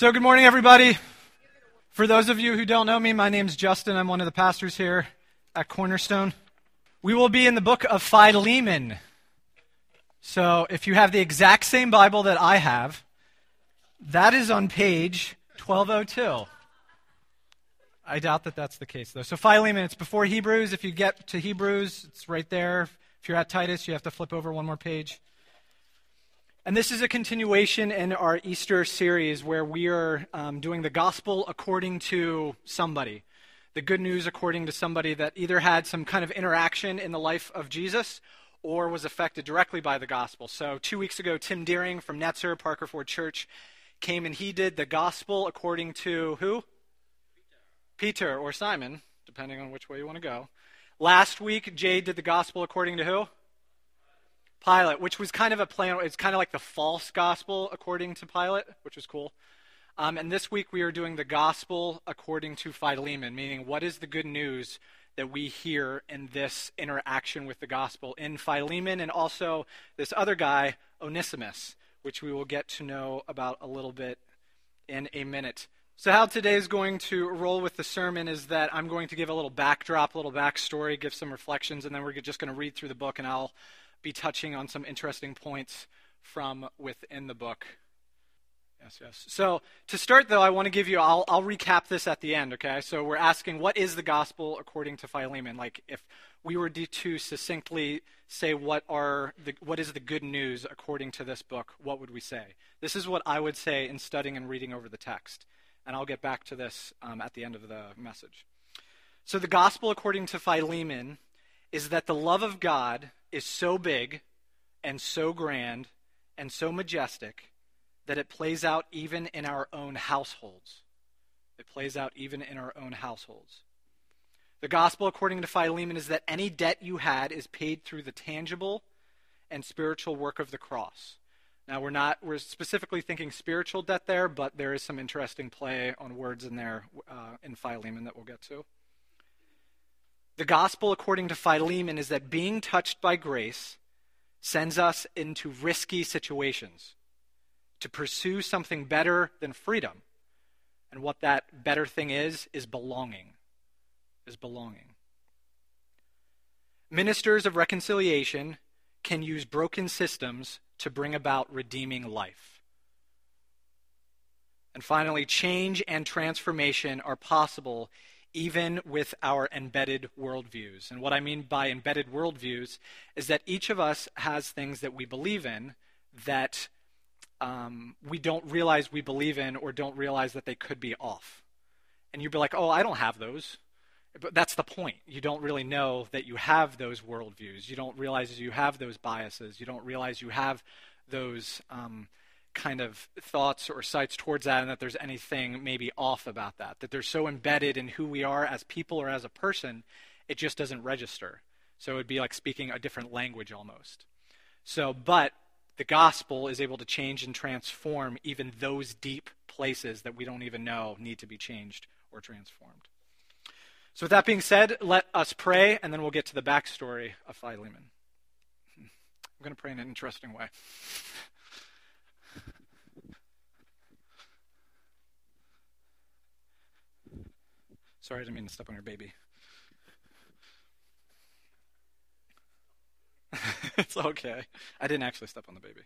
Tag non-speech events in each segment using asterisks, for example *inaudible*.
So, good morning, everybody. For those of you who don't know me, my name's Justin. I'm one of the pastors here at Cornerstone. We will be in the book of Philemon. So, if you have the exact same Bible that I have, that is on page 1202. I doubt that that's the case, though. So, Philemon, it's before Hebrews. If you get to Hebrews, it's right there. If you're at Titus, you have to flip over one more page. And this is a continuation in our Easter series where we are um, doing the gospel according to somebody. The good news according to somebody that either had some kind of interaction in the life of Jesus or was affected directly by the gospel. So, two weeks ago, Tim Deering from Netzer, Parker Ford Church, came and he did the gospel according to who? Peter. Peter or Simon, depending on which way you want to go. Last week, Jade did the gospel according to who? Pilate, which was kind of a plan. It's kind of like the false gospel according to Pilate, which was cool. Um, and this week we are doing the gospel according to Philemon, meaning what is the good news that we hear in this interaction with the gospel in Philemon and also this other guy, Onesimus, which we will get to know about a little bit in a minute. So, how today is going to roll with the sermon is that I'm going to give a little backdrop, a little backstory, give some reflections, and then we're just going to read through the book and I'll be touching on some interesting points from within the book. Yes, yes. So to start, though, I want to give you, I'll, I'll recap this at the end, okay? So we're asking, what is the gospel according to Philemon? Like, if we were to succinctly say what are the, what is the good news according to this book, what would we say? This is what I would say in studying and reading over the text. And I'll get back to this um, at the end of the message. So the gospel according to Philemon is that the love of God is so big and so grand and so majestic that it plays out even in our own households. It plays out even in our own households. The gospel, according to Philemon, is that any debt you had is paid through the tangible and spiritual work of the cross. Now, we're not, we're specifically thinking spiritual debt there, but there is some interesting play on words in there uh, in Philemon that we'll get to. The gospel, according to Philemon, is that being touched by grace sends us into risky situations to pursue something better than freedom. And what that better thing is, is belonging. Is belonging. Ministers of reconciliation can use broken systems to bring about redeeming life. And finally, change and transformation are possible even with our embedded worldviews. And what I mean by embedded worldviews is that each of us has things that we believe in that um, we don't realize we believe in or don't realize that they could be off. And you'd be like, oh, I don't have those. But that's the point. You don't really know that you have those worldviews. You don't realize you have those biases. You don't realize you have those um, kind of thoughts or sights towards that and that there's anything maybe off about that. That they're so embedded in who we are as people or as a person, it just doesn't register. So it would be like speaking a different language almost. So, but the gospel is able to change and transform even those deep places that we don't even know need to be changed or transformed. So, with that being said, let us pray, and then we'll get to the backstory of Philemon. *laughs* I'm going to pray in an interesting way. *laughs* Sorry, I didn't mean to step on your baby. *laughs* it's okay. I didn't actually step on the baby.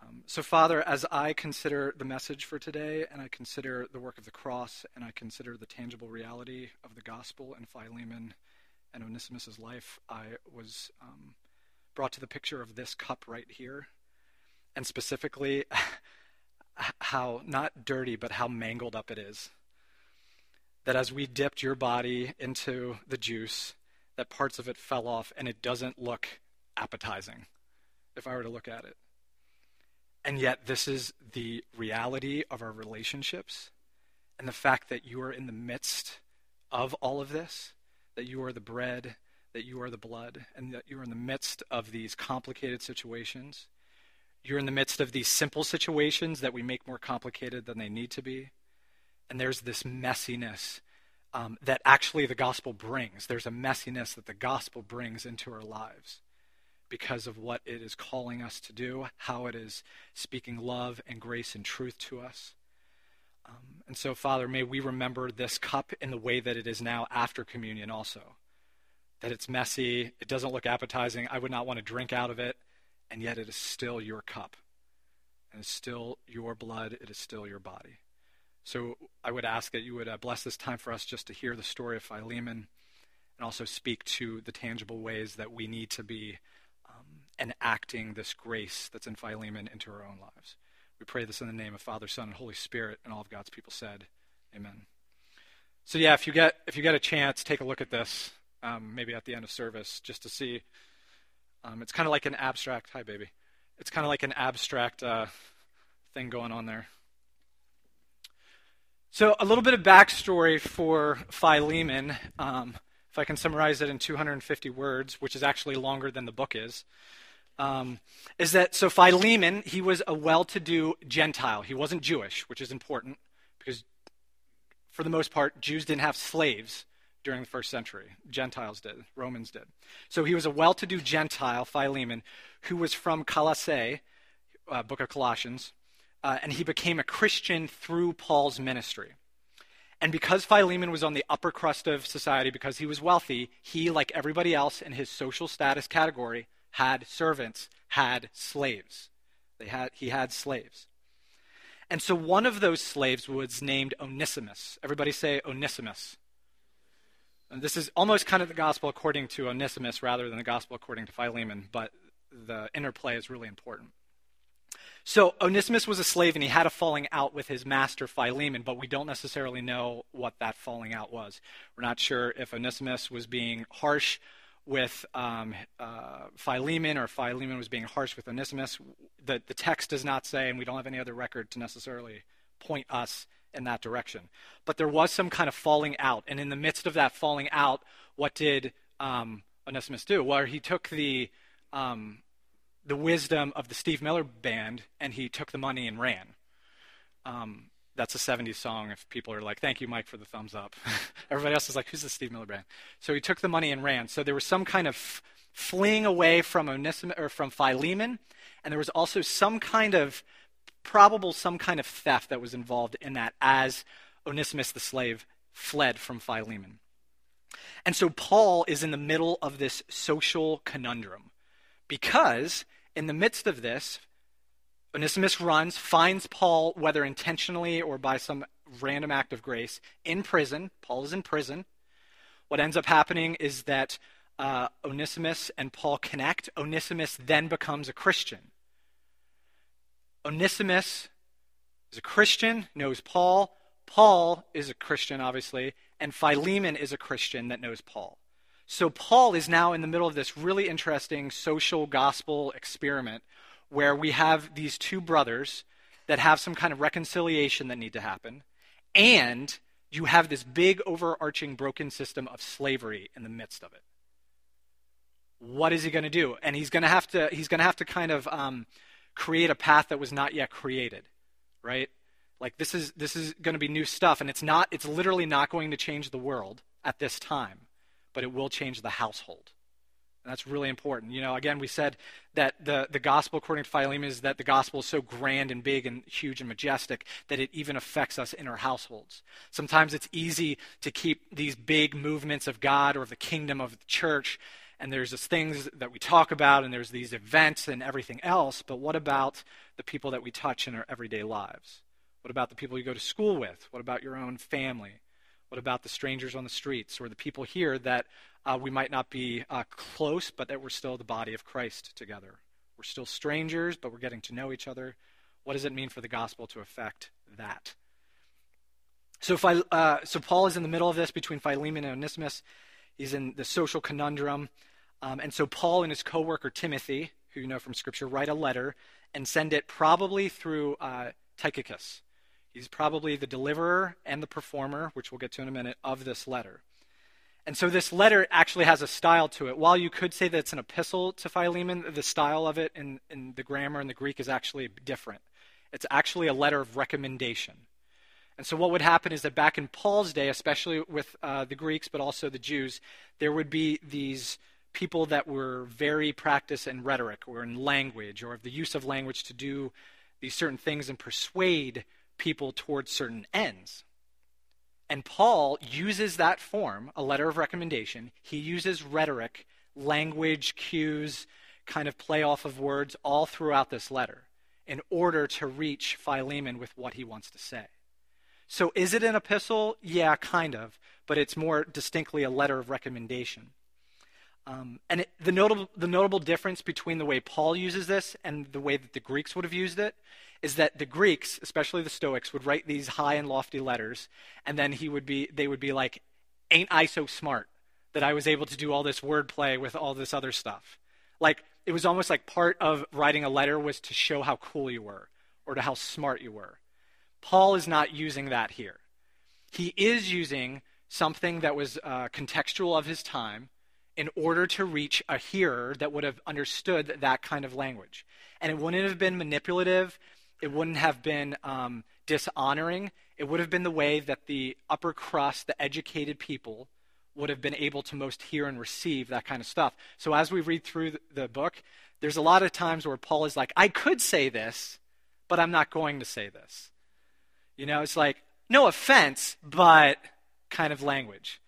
Um, so, Father, as I consider the message for today, and I consider the work of the cross, and I consider the tangible reality of the gospel and Philemon and Onesimus' life, I was um, brought to the picture of this cup right here, and specifically *laughs* how not dirty, but how mangled up it is that as we dipped your body into the juice, that parts of it fell off and it doesn't look appetizing if I were to look at it. And yet, this is the reality of our relationships and the fact that you are in the midst of all of this, that you are the bread, that you are the blood, and that you are in the midst of these complicated situations. You're in the midst of these simple situations that we make more complicated than they need to be and there's this messiness um, that actually the gospel brings. There's a messiness that the gospel brings into our lives because of what it is calling us to do, how it is speaking love and grace and truth to us. Um, and so, Father, may we remember this cup in the way that it is now after communion also. That it's messy, it doesn't look appetizing, I would not want to drink out of it, and yet it is still your cup. And it's still your blood, it is still your body. So I would ask that you would uh, bless this time for us just to hear the story of Philemon and also speak to the tangible ways that we need to be um, enacting this grace that's in Philemon into our own lives. We pray this in the name of Father, Son, and Holy Spirit, and all of God's people said, Amen. So yeah, if you get if you get a chance, take a look at this, um, maybe at the end of service, just to see. Um, it's kind of like an abstract. Hi, baby. It's kind of like an abstract uh, thing going on there. So a little bit of backstory for Philemon. Um, if I can summarize it in 250 words, which is actually longer than the book is, um, is that so Philemon, he was a well to do Gentile. He wasn't Jewish, which is important because for the most part, Jews didn't have slaves during the first century. Gentiles did, Romans did. So he was a well to do Gentile, Philemon, who was from Colossae, uh, book of Colossians, uh, and he became a Christian through Paul's ministry. And because Philemon was on the upper crust of society, because he was wealthy, he, like everybody else in his social status category, had servants, had slaves. They had, he had slaves. And so one of those slaves was named Onesimus. Everybody say Onesimus. And this is almost kind of the gospel according to Onesimus rather than the gospel according to Philemon, but the interplay is really important. So Onesimus was a slave and he had a falling out with his master Philemon, but we don't necessarily know what that falling out was. We're not sure if Onesimus was being harsh with um, uh, Philemon or Philemon was being harsh with Onesimus. The, the text does not say, and we don't have any other record to necessarily point us in that direction. But there was some kind of falling out. And in the midst of that falling out, what did um, Onesimus do? Well, he took the um, the wisdom of the Steve Miller Band, and he took the money and ran. Um, that's a 70s song if people are like, thank you, Mike, for the thumbs up. *laughs* Everybody else is like, who's the Steve Miller Band? So he took the money and ran. So there was some kind of f- fleeing away from Onesimus or from Philemon, and there was also some kind of probable some kind of theft that was involved in that as Onesimus the slave fled from Philemon. And so Paul is in the middle of this social conundrum because in the midst of this, Onesimus runs, finds Paul, whether intentionally or by some random act of grace, in prison. Paul is in prison. What ends up happening is that uh, Onesimus and Paul connect. Onesimus then becomes a Christian. Onesimus is a Christian, knows Paul. Paul is a Christian, obviously, and Philemon is a Christian that knows Paul. So Paul is now in the middle of this really interesting social gospel experiment where we have these two brothers that have some kind of reconciliation that need to happen, and you have this big overarching broken system of slavery in the midst of it. What is he going to do? And he's going to have to he's going to have to kind of um, create a path that was not yet created, right? Like this is this is going to be new stuff, and it's not it's literally not going to change the world at this time but it will change the household. And that's really important. You know, again, we said that the, the gospel, according to Philemon, is that the gospel is so grand and big and huge and majestic that it even affects us in our households. Sometimes it's easy to keep these big movements of God or of the kingdom of the church, and there's these things that we talk about, and there's these events and everything else, but what about the people that we touch in our everyday lives? What about the people you go to school with? What about your own family? What about the strangers on the streets or the people here that uh, we might not be uh, close, but that we're still the body of Christ together? We're still strangers, but we're getting to know each other. What does it mean for the gospel to affect that? So, if uh, so Paul is in the middle of this between Philemon and Onesimus. He's in the social conundrum. Um, and so Paul and his co-worker Timothy, who you know from Scripture, write a letter and send it probably through uh, Tychicus. He's probably the deliverer and the performer, which we'll get to in a minute, of this letter. And so this letter actually has a style to it. While you could say that it's an epistle to Philemon, the style of it in the grammar and the Greek is actually different. It's actually a letter of recommendation. And so what would happen is that back in Paul's day, especially with uh, the Greeks, but also the Jews, there would be these people that were very practiced in rhetoric or in language or the use of language to do these certain things and persuade people towards certain ends. And Paul uses that form, a letter of recommendation. He uses rhetoric, language, cues, kind of play off of words all throughout this letter in order to reach Philemon with what he wants to say. So, is it an epistle? Yeah, kind of, but it's more distinctly a letter of recommendation. Um, and it, the, notable, the notable difference between the way Paul uses this and the way that the Greeks would have used it is that the Greeks, especially the Stoics, would write these high and lofty letters, and then he would be, they would be like, "Ain't I so smart that I was able to do all this wordplay with all this other stuff?" Like it was almost like part of writing a letter was to show how cool you were or to how smart you were. Paul is not using that here. He is using something that was uh, contextual of his time in order to reach a hearer that would have understood that kind of language. And it wouldn't have been manipulative, it wouldn't have been um, dishonoring. It would have been the way that the upper crust, the educated people, would have been able to most hear and receive that kind of stuff. So as we read through the book, there's a lot of times where Paul is like, I could say this, but I'm not going to say this. You know, it's like, no offense, but kind of language.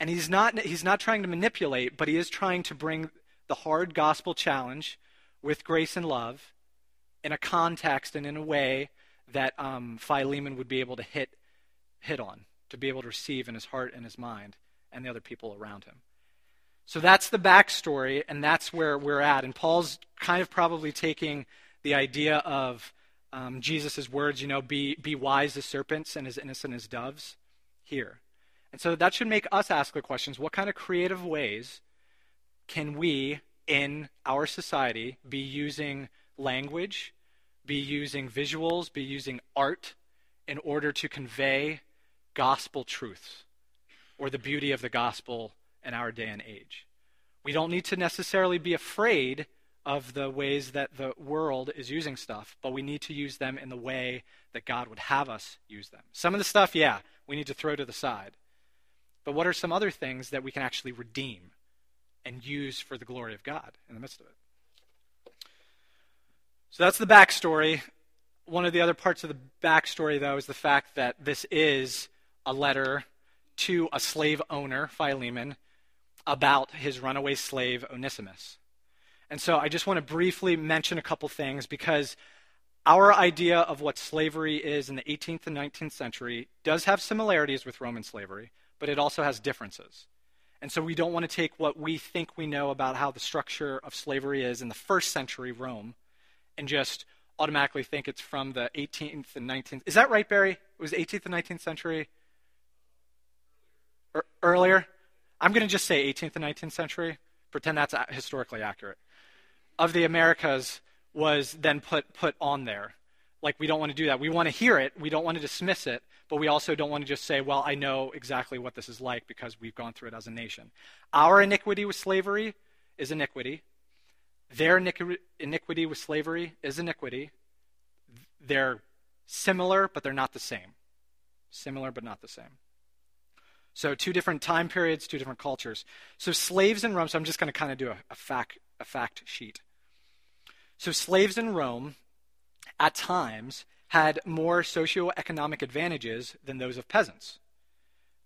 And he's not, he's not trying to manipulate, but he is trying to bring the hard gospel challenge with grace and love in a context and in a way that um, Philemon would be able to hit, hit on, to be able to receive in his heart and his mind and the other people around him. So that's the backstory, and that's where we're at. And Paul's kind of probably taking the idea of um, Jesus' words, you know, be, be wise as serpents and as innocent as doves here. And so that should make us ask the questions what kind of creative ways can we in our society be using language, be using visuals, be using art in order to convey gospel truths or the beauty of the gospel in our day and age? We don't need to necessarily be afraid of the ways that the world is using stuff, but we need to use them in the way that God would have us use them. Some of the stuff, yeah, we need to throw to the side. But what are some other things that we can actually redeem and use for the glory of God in the midst of it? So that's the backstory. One of the other parts of the backstory, though, is the fact that this is a letter to a slave owner, Philemon, about his runaway slave, Onesimus. And so I just want to briefly mention a couple things because our idea of what slavery is in the 18th and 19th century does have similarities with Roman slavery, but it also has differences. And so we don't want to take what we think we know about how the structure of slavery is in the first century Rome and just automatically think it's from the 18th and 19th. Is that right, Barry? It was 18th and 19th century? Er, earlier? I'm going to just say 18th and 19th century. Pretend that's historically accurate. Of the Americas was then put, put on there. Like, we don't want to do that. We want to hear it. We don't want to dismiss it but we also don't want to just say, well, I know exactly what this is like because we've gone through it as a nation. Our iniquity with slavery is iniquity. Their iniquity with slavery is iniquity. They're similar, but they're not the same. Similar, but not the same. So, two different time periods, two different cultures. So, slaves in Rome, so I'm just going to kind of do a, a, fact, a fact sheet. So, slaves in Rome, at times, had more socioeconomic advantages than those of peasants.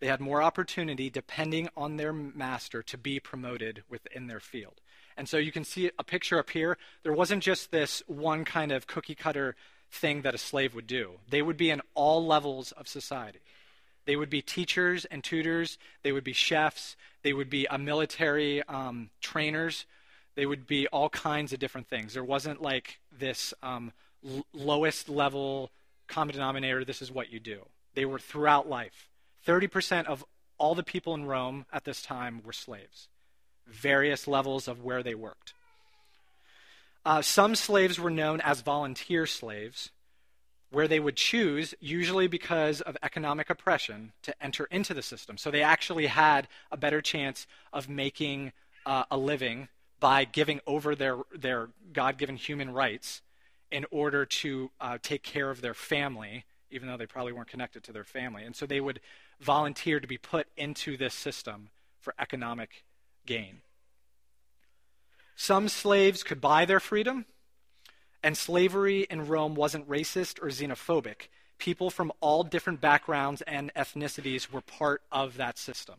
They had more opportunity, depending on their master, to be promoted within their field. And so you can see a picture up here. There wasn't just this one kind of cookie cutter thing that a slave would do, they would be in all levels of society. They would be teachers and tutors, they would be chefs, they would be a military um, trainers, they would be all kinds of different things. There wasn't like this um, l- lowest level common denominator, this is what you do. They were throughout life. 30% of all the people in Rome at this time were slaves, various levels of where they worked. Uh, some slaves were known as volunteer slaves, where they would choose, usually because of economic oppression, to enter into the system. So they actually had a better chance of making uh, a living by giving over their, their God given human rights in order to uh, take care of their family, even though they probably weren't connected to their family. And so they would volunteer to be put into this system for economic gain. Some slaves could buy their freedom, and slavery in Rome wasn't racist or xenophobic. people from all different backgrounds and ethnicities were part of that system.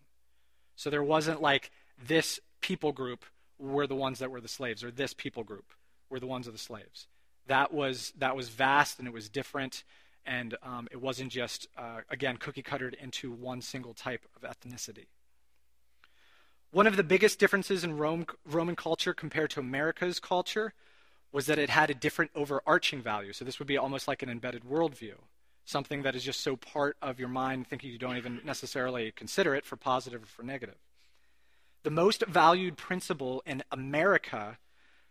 So there wasn't like this people group were the ones that were the slaves, or this people group were the ones of the slaves. That was that was vast and it was different, and um, it wasn't just uh, again cookie cuttered into one single type of ethnicity. One of the biggest differences in Rome, Roman culture compared to America's culture was that it had a different overarching value. So this would be almost like an embedded worldview, something that is just so part of your mind, thinking you don't even necessarily consider it for positive or for negative. The most valued principle in America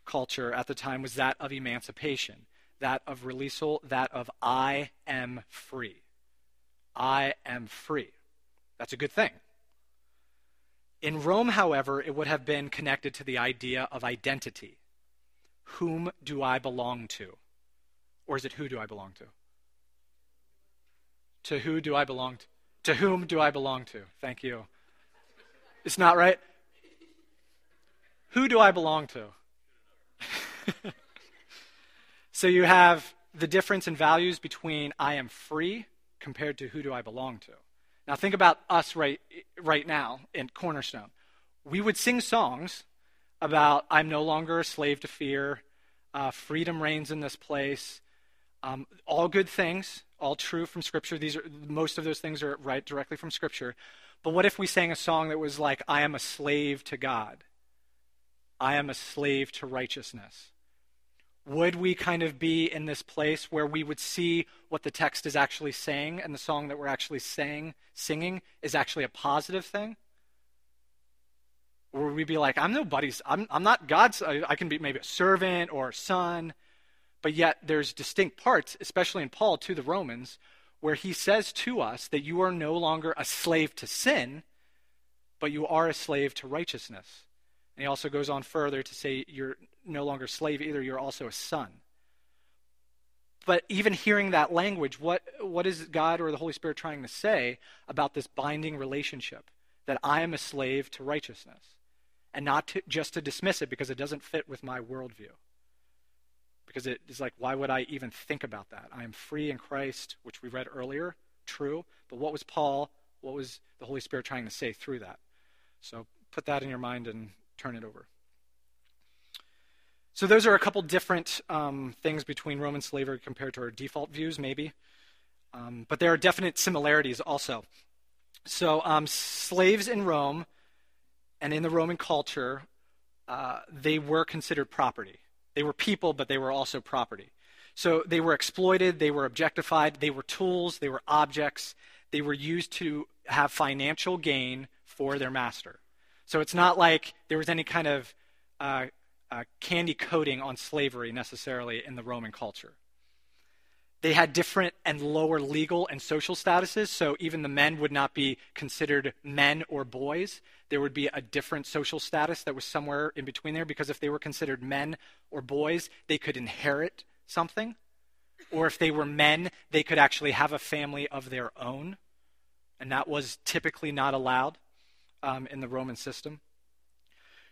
culture at the time was that of emancipation, that of releasal, that of I am free. I am free. That's a good thing. In Rome, however, it would have been connected to the idea of identity. Whom do I belong to? Or is it who do I belong to? To who do I belong to? To whom do I belong to? Thank you. It's not right. Who do I belong to? *laughs* so you have the difference in values between I am free compared to who do I belong to. Now think about us right right now in Cornerstone. We would sing songs about I'm no longer a slave to fear, uh, freedom reigns in this place, um, all good things, all true from Scripture. These are most of those things are right directly from Scripture. But what if we sang a song that was like I am a slave to God, I am a slave to righteousness? would we kind of be in this place where we would see what the text is actually saying and the song that we're actually saying, singing is actually a positive thing? Or would we be like, I'm nobody's, I'm, I'm not God's, I, I can be maybe a servant or a son, but yet there's distinct parts, especially in Paul to the Romans, where he says to us that you are no longer a slave to sin, but you are a slave to righteousness. And he also goes on further to say you're no longer slave either, you're also a son. But even hearing that language, what, what is God or the Holy Spirit trying to say about this binding relationship? That I am a slave to righteousness. And not to, just to dismiss it because it doesn't fit with my worldview. Because it is like, why would I even think about that? I am free in Christ, which we read earlier, true. But what was Paul, what was the Holy Spirit trying to say through that? So put that in your mind and turn it over. So those are a couple different um, things between Roman slavery compared to our default views, maybe. Um, but there are definite similarities also. So um, slaves in Rome and in the Roman culture, uh, they were considered property. They were people, but they were also property. So they were exploited, they were objectified, they were tools, they were objects, they were used to have financial gain for their master. So it's not like there was any kind of uh, uh, candy coating on slavery necessarily in the Roman culture. They had different and lower legal and social statuses, so even the men would not be considered men or boys. There would be a different social status that was somewhere in between there, because if they were considered men or boys, they could inherit something. Or if they were men, they could actually have a family of their own. And that was typically not allowed um, in the Roman system.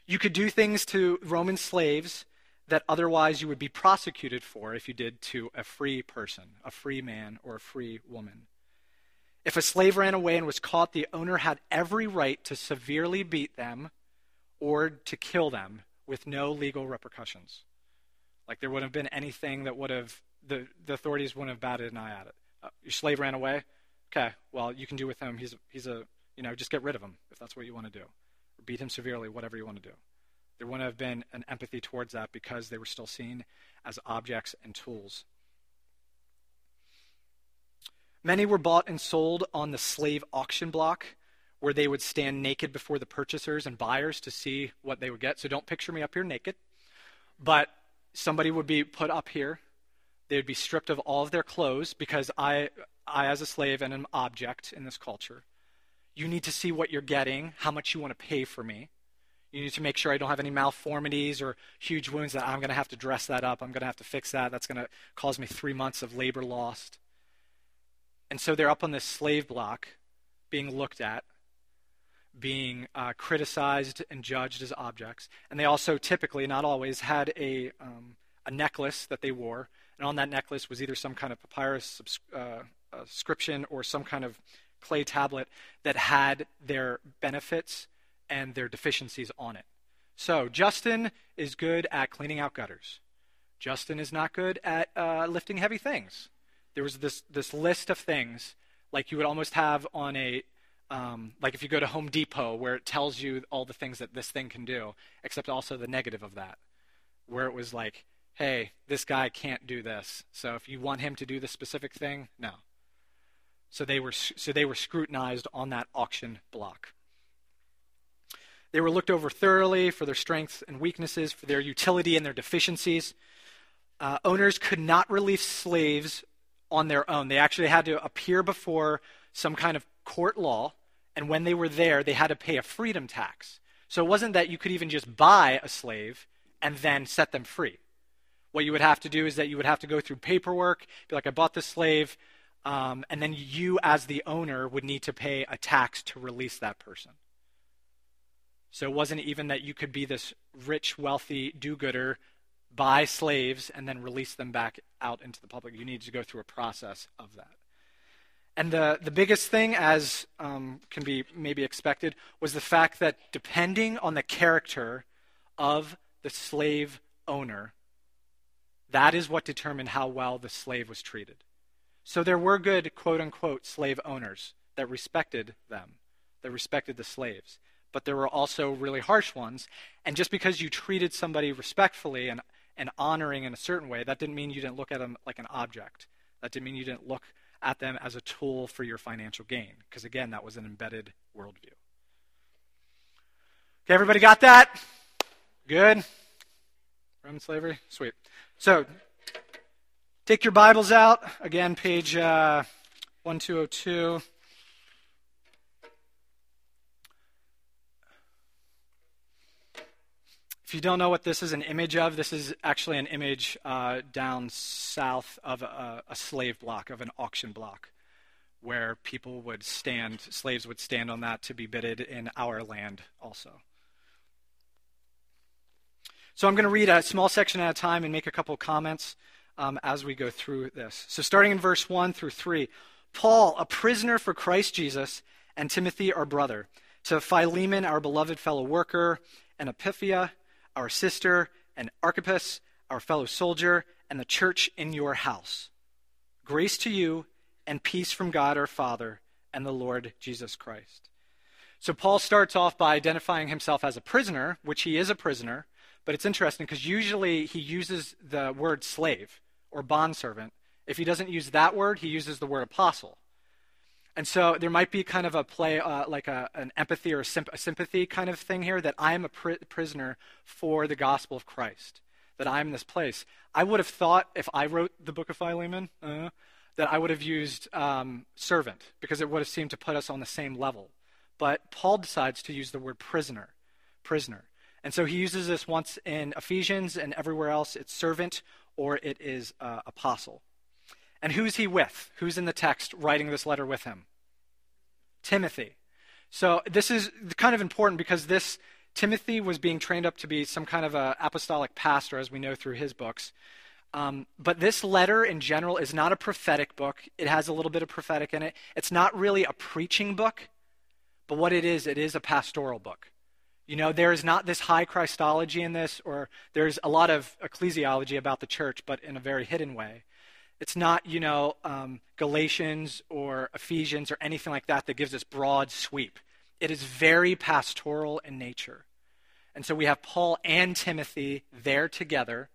You could do things to Roman slaves that otherwise you would be prosecuted for if you did to a free person, a free man, or a free woman. If a slave ran away and was caught, the owner had every right to severely beat them or to kill them with no legal repercussions. Like there wouldn't have been anything that would have, the, the authorities wouldn't have batted an eye at it. Uh, your slave ran away? Okay, well, you can do with him, he's, he's a, you know, just get rid of him if that's what you want to do or beat him severely, whatever you want to do. There wouldn't have been an empathy towards that because they were still seen as objects and tools. Many were bought and sold on the slave auction block, where they would stand naked before the purchasers and buyers to see what they would get. So don't picture me up here naked, but somebody would be put up here. They would be stripped of all of their clothes because I, I as a slave and an object in this culture, you need to see what you're getting, how much you want to pay for me. You need to make sure I don't have any malformities or huge wounds that I'm going to have to dress that up. I'm going to have to fix that. That's going to cause me three months of labor lost. And so they're up on this slave block being looked at, being uh, criticized and judged as objects. And they also typically, not always, had a, um, a necklace that they wore. And on that necklace was either some kind of papyrus uh, a scription or some kind of clay tablet that had their benefits and their deficiencies on it. So, Justin is good at cleaning out gutters. Justin is not good at uh, lifting heavy things. There was this, this list of things, like you would almost have on a, um, like if you go to Home Depot, where it tells you all the things that this thing can do, except also the negative of that, where it was like, hey, this guy can't do this. So if you want him to do this specific thing, no. So they were so they were scrutinized on that auction block. They were looked over thoroughly for their strengths and weaknesses, for their utility and their deficiencies. Uh, owners could not release slaves on their own. They actually had to appear before some kind of court law, and when they were there, they had to pay a freedom tax. So it wasn't that you could even just buy a slave and then set them free. What you would have to do is that you would have to go through paperwork, be like, I bought this slave, um, and then you, as the owner, would need to pay a tax to release that person. So it wasn't even that you could be this rich, wealthy do gooder, buy slaves, and then release them back out into the public. You needed to go through a process of that. And the, the biggest thing, as um, can be maybe expected, was the fact that depending on the character of the slave owner, that is what determined how well the slave was treated. So there were good, quote unquote, slave owners that respected them, that respected the slaves. But there were also really harsh ones. And just because you treated somebody respectfully and, and honoring in a certain way, that didn't mean you didn't look at them like an object. That didn't mean you didn't look at them as a tool for your financial gain. Because again, that was an embedded worldview. Okay, everybody got that? Good? Roman slavery? Sweet. So, take your Bibles out. Again, page uh, 1202. If you don't know what this is an image of, this is actually an image uh, down south of a, a, slave block, of an auction block, where people would stand, slaves would stand on that to be bidded in our land also. So I'm going to read a small section at a time and make a couple comments um, as we go through this. So starting in verse 1 through 3, Paul, a prisoner for Christ Jesus, and Timothy, our brother, to Philemon, our beloved fellow worker, and Apphia, our sister, and Archippus, our fellow soldier, and the church in your house. Grace to you and peace from God our Father and the Lord Jesus Christ. So Paul starts off by identifying himself as a prisoner, which he is a prisoner, but it's interesting because usually he uses the word slave or bondservant. If he doesn't use that word, he uses the word apostle. And so there might be kind of a play, uh, like a, an empathy or a, symp- a, sympathy kind of thing here that I am a pr- prisoner for the gospel of Christ, that I'm in this place. I would have thought if I wrote the book of Philemon uh, that I would have used um, servant because it would have seemed to put us on the same level. But Paul decides to use the word prisoner, prisoner. And so he uses this once in Ephesians and everywhere else. It's servant or it is uh, apostle. And who's he with? Who's in the text writing this letter with him? Timothy. So this is kind of important because this Timothy was being trained up to be some kind of an apostolic pastor, as we know through his books. Um, but this letter in general is not a prophetic book. It has a little bit of prophetic in it. It's not really a preaching book, but what it is, it is a pastoral book. You know, there is not this high Christology in this, or there's a lot of ecclesiology about the church, but in a very hidden way. It's not, you know, um, Galatians or Ephesians or anything like that that gives this broad sweep. It is very pastoral in nature. And so we have Paul and Timothy there together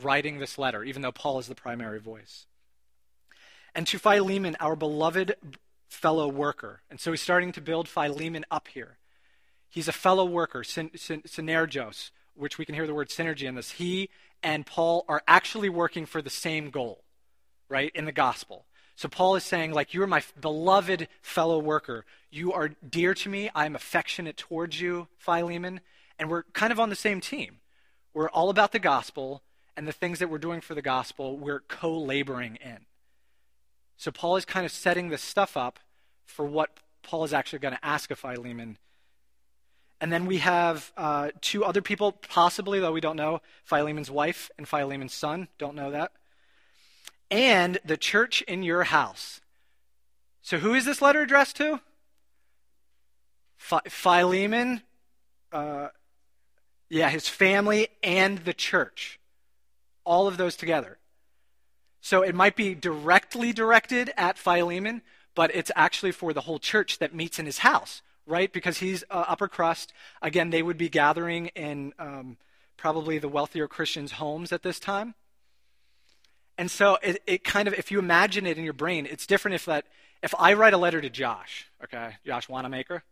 writing this letter, even though Paul is the primary voice. And to Philemon, our beloved fellow worker. And so he's starting to build Philemon up here. He's a fellow worker, syn- synergos, which we can hear the word synergy in this. He and Paul are actually working for the same goal, right, in the gospel. So Paul is saying, like, you are my beloved fellow worker. You are dear to me. I'm affectionate towards you, Philemon. And we're kind of on the same team. We're all about the gospel, and the things that we're doing for the gospel, we're co laboring in. So Paul is kind of setting this stuff up for what Paul is actually going to ask of Philemon and then we have uh, two other people, possibly, though we don't know Philemon's wife and Philemon's son. Don't know that. And the church in your house. So, who is this letter addressed to? Philemon, uh, yeah, his family and the church. All of those together. So it might be directly directed at Philemon, but it's actually for the whole church that meets in his house, right? Because he's uh, upper crust. Again, they would be gathering in um, probably the wealthier Christians' homes at this time. And so it, it kind of, if you imagine it in your brain, it's different if that, if I write a letter to Josh, okay, Josh Wanamaker,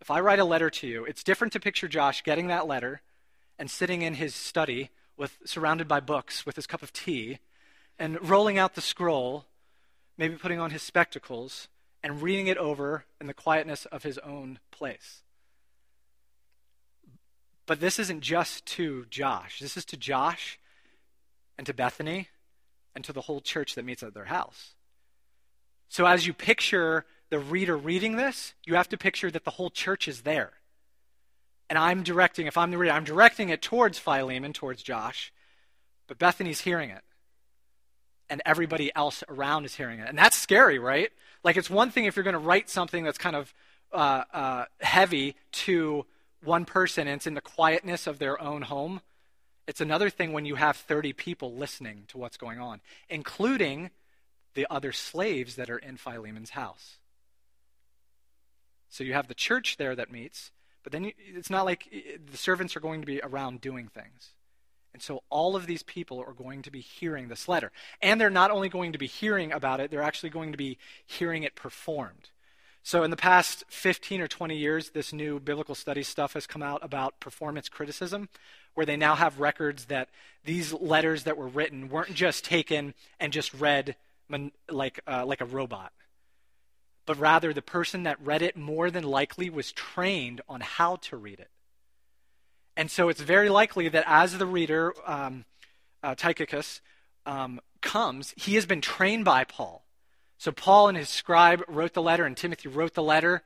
if I write a letter to you, it's different to picture Josh getting that letter and sitting in his study with, surrounded by books with his cup of tea and rolling out the scroll, maybe putting on his spectacles and reading it over in the quietness of his own place. But this isn't just to Josh. This is to Josh and to Bethany and to the whole church that meets at their house. So as you picture the reader reading this, you have to picture that the whole church is there. And I'm directing, if I'm the reader, I'm directing it towards Philemon, towards Josh, but Bethany's hearing it. And everybody else around is hearing it. And that's scary, right? Like, it's one thing if you're going to write something that's kind of uh, uh, heavy to one person and it's in the quietness of their own home. It's another thing when you have 30 people listening to what's going on, including the other slaves that are in Philemon's house. So you have the church there that meets, but then you, it's not like the servants are going to be around doing things. And so all of these people are going to be hearing this letter. And they're not only going to be hearing about it, they're actually going to be hearing it performed. So, in the past 15 or 20 years, this new biblical study stuff has come out about performance criticism, where they now have records that these letters that were written weren't just taken and just read like, uh, like a robot, but rather the person that read it more than likely was trained on how to read it. And so it's very likely that as the reader, um, uh, Tychicus, um, comes, he has been trained by Paul so Paul and his scribe wrote the letter, and Timothy wrote the letter,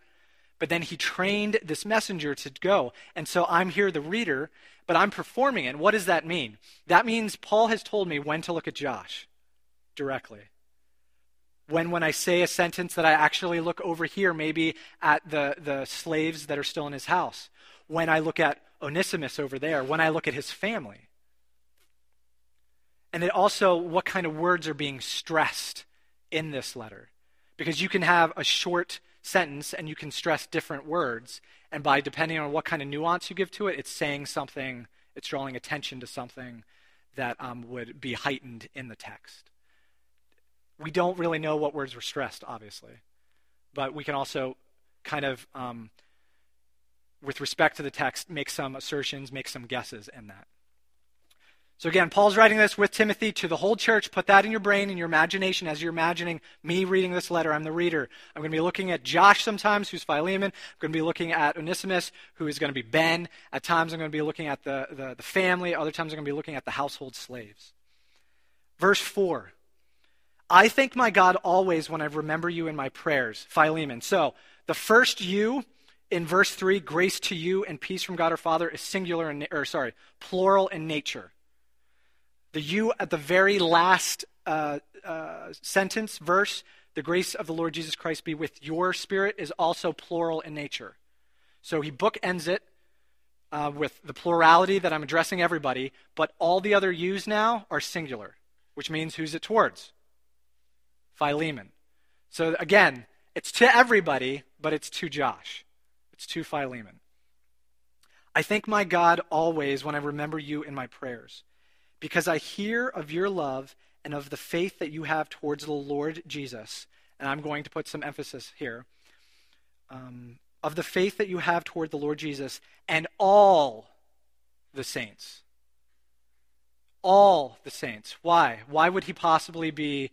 but then he trained this messenger to go. And so I'm here, the reader, but I'm performing it. What does that mean? That means Paul has told me when to look at Josh directly. When, when I say a sentence that I actually look over here, maybe at the, the slaves that are still in his house. When I look at Onesimus over there. When I look at his family. And it also, what kind of words are being stressed in this letter. Because you can have a short sentence and you can stress different words. And by depending on what kind of nuance you give to it, it's saying something, it's drawing attention to something that um, would be heightened in the text. We don't really know what words were stressed, obviously. But we can also kind of, um, with respect to the text, make some assertions, make some guesses in that. So again, Paul's writing this with Timothy to the whole church. Put that in your brain, in your imagination, as you're imagining me reading this letter. I'm the reader. I'm going to be looking at Josh sometimes, who's Philemon. I'm going to be looking at Onesimus, who is going to be Ben. At times, I'm going to be looking at the, the, the family. Other times, I'm going to be looking at the household slaves. Verse 4 I thank my God always when I remember you in my prayers. Philemon. So, the first you in verse 3, grace to you and peace from God our Father, is singular, in, or sorry, plural in nature. The you at the very last uh, uh, sentence, verse, the grace of the Lord Jesus Christ be with your spirit, is also plural in nature. So he bookends it uh, with the plurality that I'm addressing everybody, but all the other yous now are singular, which means who's it towards? Philemon. So again, it's to everybody, but it's to Josh. It's to Philemon. I thank my God always when I remember you in my prayers because I hear of your love and of the faith that you have towards the Lord Jesus. And I'm going to put some emphasis here. Um, of the faith that you have toward the Lord Jesus and all the saints. All the saints. Why? Why would he possibly be,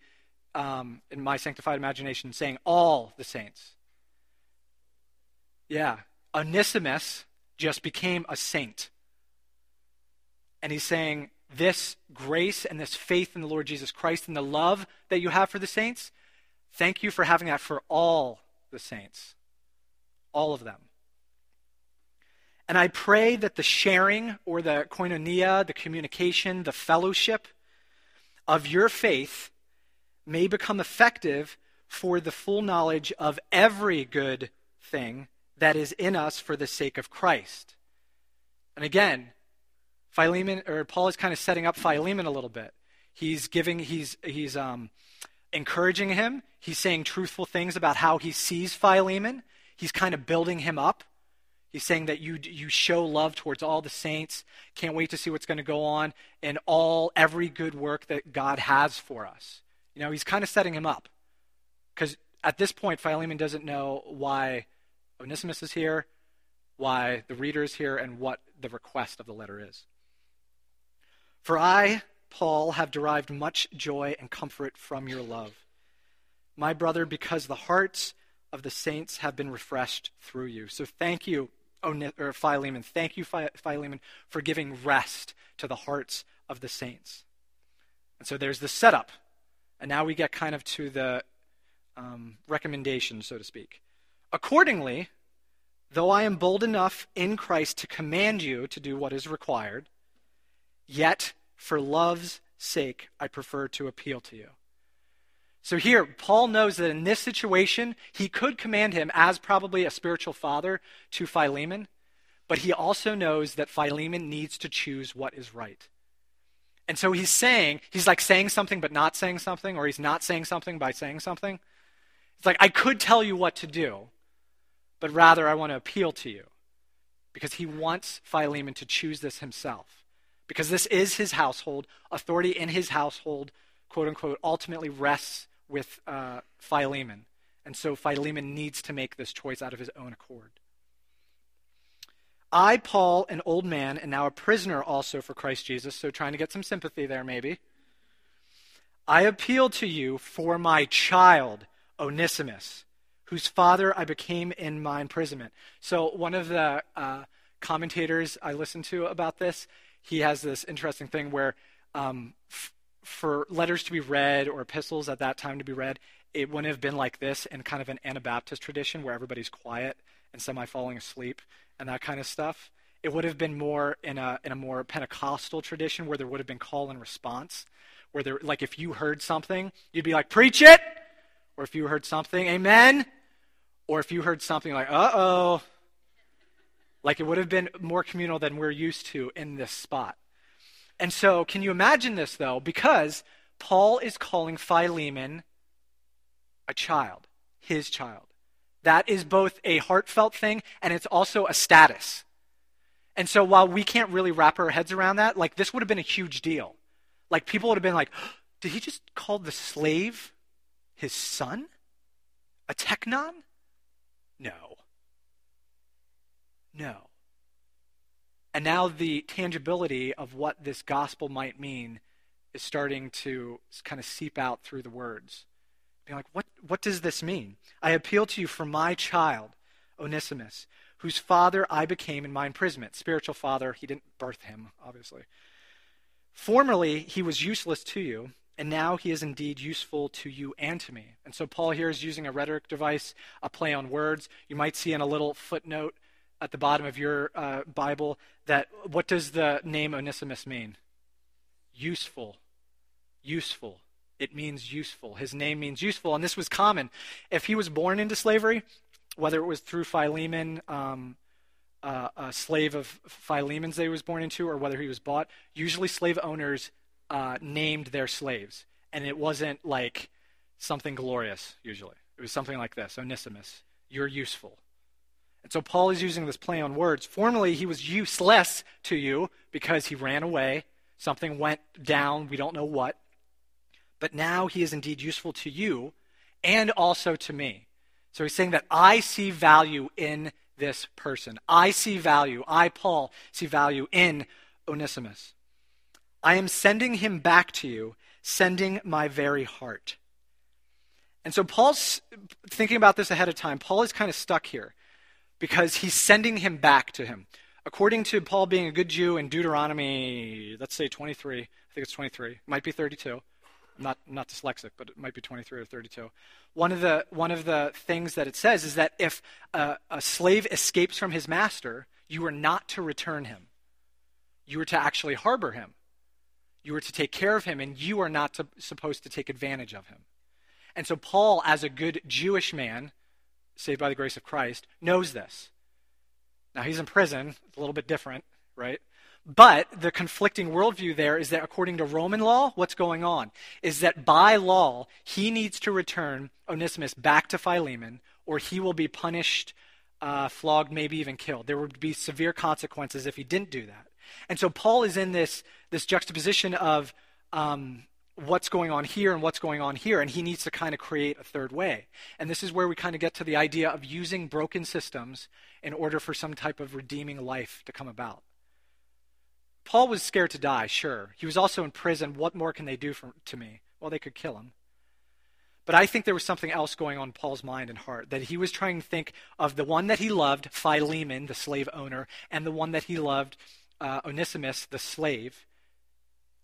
um, in my sanctified imagination, saying all the saints? Yeah. Onesimus just became a saint. And he's saying, this grace and this faith in the Lord Jesus Christ and the love that you have for the saints, thank you for having that for all the saints. All of them. And I pray that the sharing or the koinonia, the communication, the fellowship of your faith may become effective for the full knowledge of every good thing that is in us for the sake of Christ. And again, Philemon or Paul is kind of setting up Philemon a little bit. He's giving he's he's um, encouraging him. He's saying truthful things about how he sees Philemon. He's kind of building him up. He's saying that you you show love towards all the saints. Can't wait to see what's going to go on in all every good work that God has for us. You know, he's kind of setting him up because at this point Philemon doesn't know why Onesimus is here, why the reader is here, and what the request of the letter is. For I, Paul, have derived much joy and comfort from your love. My brother, because the hearts of the saints have been refreshed through you. So thank you, Philemon. Thank you, Philemon, for giving rest to the hearts of the saints. And so there's the setup. And now we get kind of to the um, recommendation, so to speak. Accordingly, though I am bold enough in Christ to command you to do what is required, yet for love's sake I prefer to appeal to you. So here, Paul knows that in this situation, he could command him as probably a spiritual father to Philemon, but he also knows that Philemon needs to choose what is right. And so he's saying, he's like saying something but not saying something, or he's not saying something by saying something. It's like, I could tell you what to do, but rather I want to appeal to you because he wants Philemon to choose this himself. Because this is his household. Authority in his household, quote unquote, ultimately rests with uh, Philemon. And so Philemon needs to make this choice out of his own accord. I, Paul, an old man, and now a prisoner also for Christ Jesus, so trying to get some sympathy there maybe. I appeal to you for my child, Onesimus whose father I became in my imprisonment. So, one of the uh, commentators I listened to about this, he has this interesting thing where um, f- for letters to be read or epistles at that time to be read, it wouldn't have been like this in kind of an Anabaptist tradition where everybody's quiet and semi falling asleep and that kind of stuff. It would have been more in a in a more Pentecostal tradition where there would have been call and response, where there like if you heard something, you'd be like, "Preach it," or if you heard something, "Amen," Or if you heard something like, uh oh, like it would have been more communal than we're used to in this spot. And so, can you imagine this though? Because Paul is calling Philemon a child, his child. That is both a heartfelt thing and it's also a status. And so, while we can't really wrap our heads around that, like this would have been a huge deal. Like, people would have been like, did he just call the slave his son? A teknon? No. No. And now the tangibility of what this gospel might mean is starting to kind of seep out through the words. Being like, what, what does this mean? I appeal to you for my child, Onesimus, whose father I became in my imprisonment. Spiritual father, he didn't birth him, obviously. Formerly, he was useless to you and now he is indeed useful to you and to me. And so Paul here is using a rhetoric device, a play on words. You might see in a little footnote at the bottom of your uh, Bible that what does the name Onesimus mean? Useful. Useful. It means useful. His name means useful. And this was common. If he was born into slavery, whether it was through Philemon, um, uh, a slave of Philemon's that he was born into, or whether he was bought, usually slave owners uh, named their slaves. And it wasn't like something glorious, usually. It was something like this Onesimus, you're useful. And so Paul is using this play on words. Formerly, he was useless to you because he ran away. Something went down, we don't know what. But now he is indeed useful to you and also to me. So he's saying that I see value in this person. I see value, I, Paul, see value in Onesimus. I am sending him back to you, sending my very heart. And so Paul's thinking about this ahead of time. Paul is kind of stuck here because he's sending him back to him. According to Paul being a good Jew in Deuteronomy, let's say 23, I think it's 23, might be 32. I'm not, not dyslexic, but it might be 23 or 32. One of the, one of the things that it says is that if a, a slave escapes from his master, you are not to return him. You are to actually harbor him. You are to take care of him, and you are not to, supposed to take advantage of him. And so Paul, as a good Jewish man, saved by the grace of Christ, knows this. Now he's in prison, it's a little bit different, right? But the conflicting worldview there is that according to Roman law, what's going on is that by law, he needs to return Onesimus back to Philemon, or he will be punished, uh, flogged, maybe even killed. There would be severe consequences if he didn't do that. And so Paul is in this, this juxtaposition of um, what's going on here and what's going on here, and he needs to kind of create a third way. And this is where we kind of get to the idea of using broken systems in order for some type of redeeming life to come about. Paul was scared to die, sure. He was also in prison. What more can they do for, to me? Well, they could kill him. But I think there was something else going on in Paul's mind and heart, that he was trying to think of the one that he loved, Philemon, the slave owner, and the one that he loved, uh, Onesimus, the slave.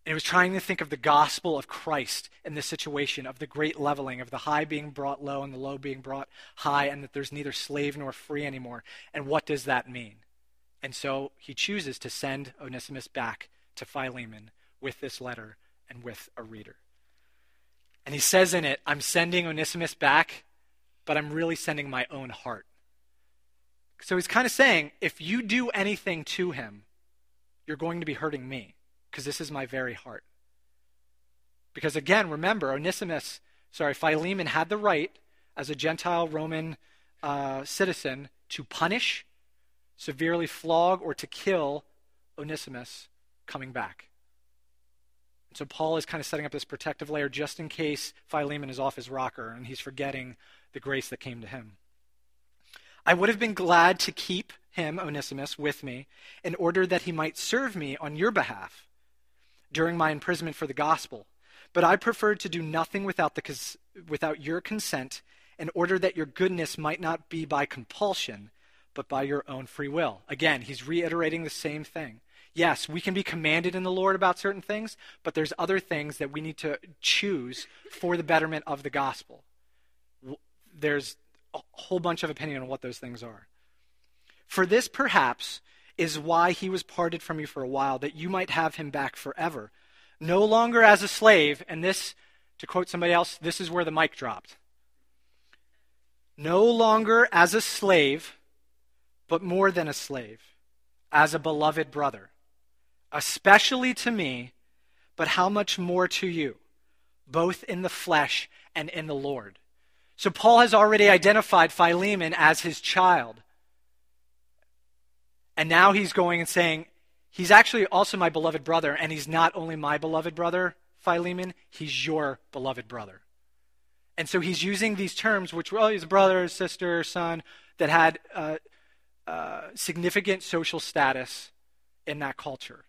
And he was trying to think of the gospel of Christ in this situation, of the great leveling, of the high being brought low and the low being brought high, and that there's neither slave nor free anymore. And what does that mean? And so he chooses to send Onesimus back to Philemon with this letter and with a reader. And he says in it, I'm sending Onesimus back, but I'm really sending my own heart. So he's kind of saying, if you do anything to him, you're going to be hurting me, because this is my very heart. Because again, remember, Onesimus, sorry, Philemon had the right as a Gentile Roman uh, citizen to punish severely flog or to kill Onesimus coming back. So Paul is kind of setting up this protective layer just in case Philemon is off his rocker and he's forgetting the grace that came to him. I would have been glad to keep him, Onesimus, with me in order that he might serve me on your behalf during my imprisonment for the gospel. But I preferred to do nothing without, the, without your consent in order that your goodness might not be by compulsion but by your own free will. Again, he's reiterating the same thing. Yes, we can be commanded in the Lord about certain things, but there's other things that we need to choose for the betterment of the gospel. There's a whole bunch of opinion on what those things are. For this, perhaps, is why he was parted from you for a while, that you might have him back forever. No longer as a slave, and this, to quote somebody else, this is where the mic dropped. No longer as a slave but more than a slave, as a beloved brother, especially to me, but how much more to you, both in the flesh and in the Lord. So Paul has already identified Philemon as his child. And now he's going and saying, he's actually also my beloved brother, and he's not only my beloved brother, Philemon, he's your beloved brother. And so he's using these terms, which, well, he's a brother, sister, son, that had uh, uh, significant social status in that culture.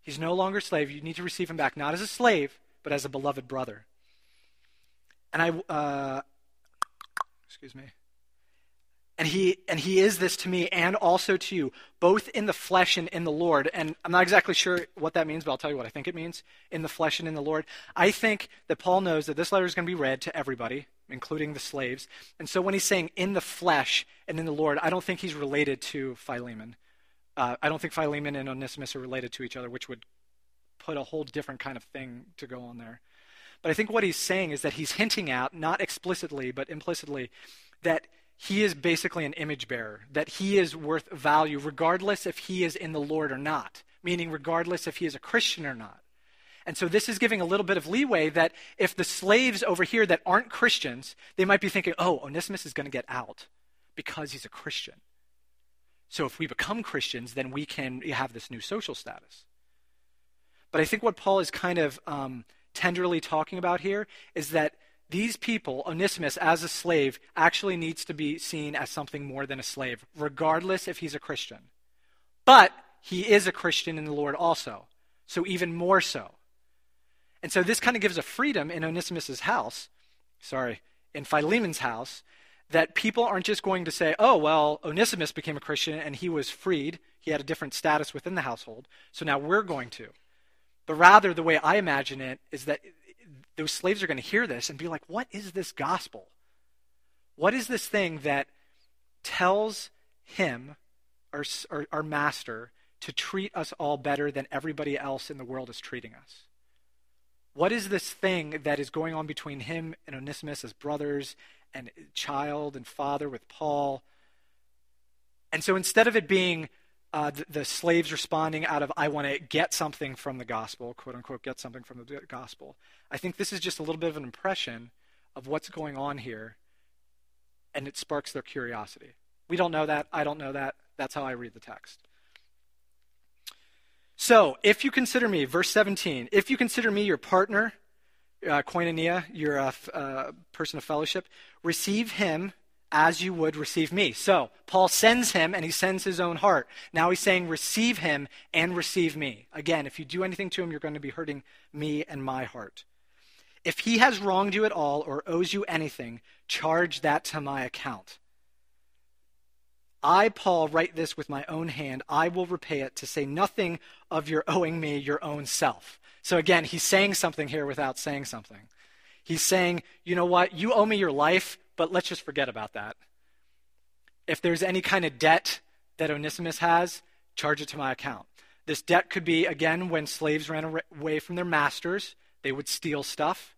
He's no longer slave. You need to receive him back, not as a slave, but as a beloved brother. And I, uh, excuse me. And he, and he is this to me and also to you, both in the flesh and in the Lord. And I'm not exactly sure what that means, but I'll tell you what I think it means in the flesh and in the Lord. I think that Paul knows that this letter is going to be read to everybody, including the slaves. And so when he's saying in the flesh and in the Lord, I don't think he's related to Philemon. Uh, I don't think Philemon and Onesimus are related to each other, which would put a whole different kind of thing to go on there. But I think what he's saying is that he's hinting out, not explicitly, but implicitly, that he is basically an image bearer, that he is worth value regardless if he is in the Lord or not, meaning regardless if he is a Christian or not. And so this is giving a little bit of leeway that if the slaves over here that aren't Christians, they might be thinking, oh, Onesimus is going to get out because he's a Christian. So if we become Christians, then we can have this new social status. But I think what Paul is kind of um, tenderly talking about here is that these people, Onesimus as a slave, actually needs to be seen as something more than a slave, regardless if he's a Christian. But he is a Christian in the Lord also, so even more so. And so this kind of gives a freedom in Onesimus's house, sorry, in Philemon's house, that people aren't just going to say, oh, well, Onesimus became a Christian and he was freed. He had a different status within the household, so now we're going to. But rather, the way I imagine it is that those slaves are going to hear this and be like, what is this gospel? What is this thing that tells him, our, our, our master, to treat us all better than everybody else in the world is treating us? What is this thing that is going on between him and Onesimus as brothers and child and father with Paul? And so instead of it being uh, the, the, slaves responding out of, I want to get something from the gospel, quote unquote, get something from the gospel, I think this is just a little bit of an impression of what's going on here, and it sparks their curiosity. We don't know that. I don't know that. That's how I read the text. So, if you consider me, verse 17, if you consider me your partner, uh, koinonia, your uh, uh, person of fellowship, receive him as you would receive me. So, Paul sends him and he sends his own heart. Now he's saying, receive him and receive me. Again, if you do anything to him, you're going to be hurting me and my heart. If he has wronged you at all or owes you anything, charge that to my account. I, Paul, write this with my own hand. I will repay it, to say nothing of your owing me your own self. So again, he's saying something here without saying something. He's saying, you know what? You owe me your life, but let's just forget about that. If there's any kind of debt that Onesimus has, charge it to my account. This debt could be, again, when slaves ran away from their masters, they would steal stuff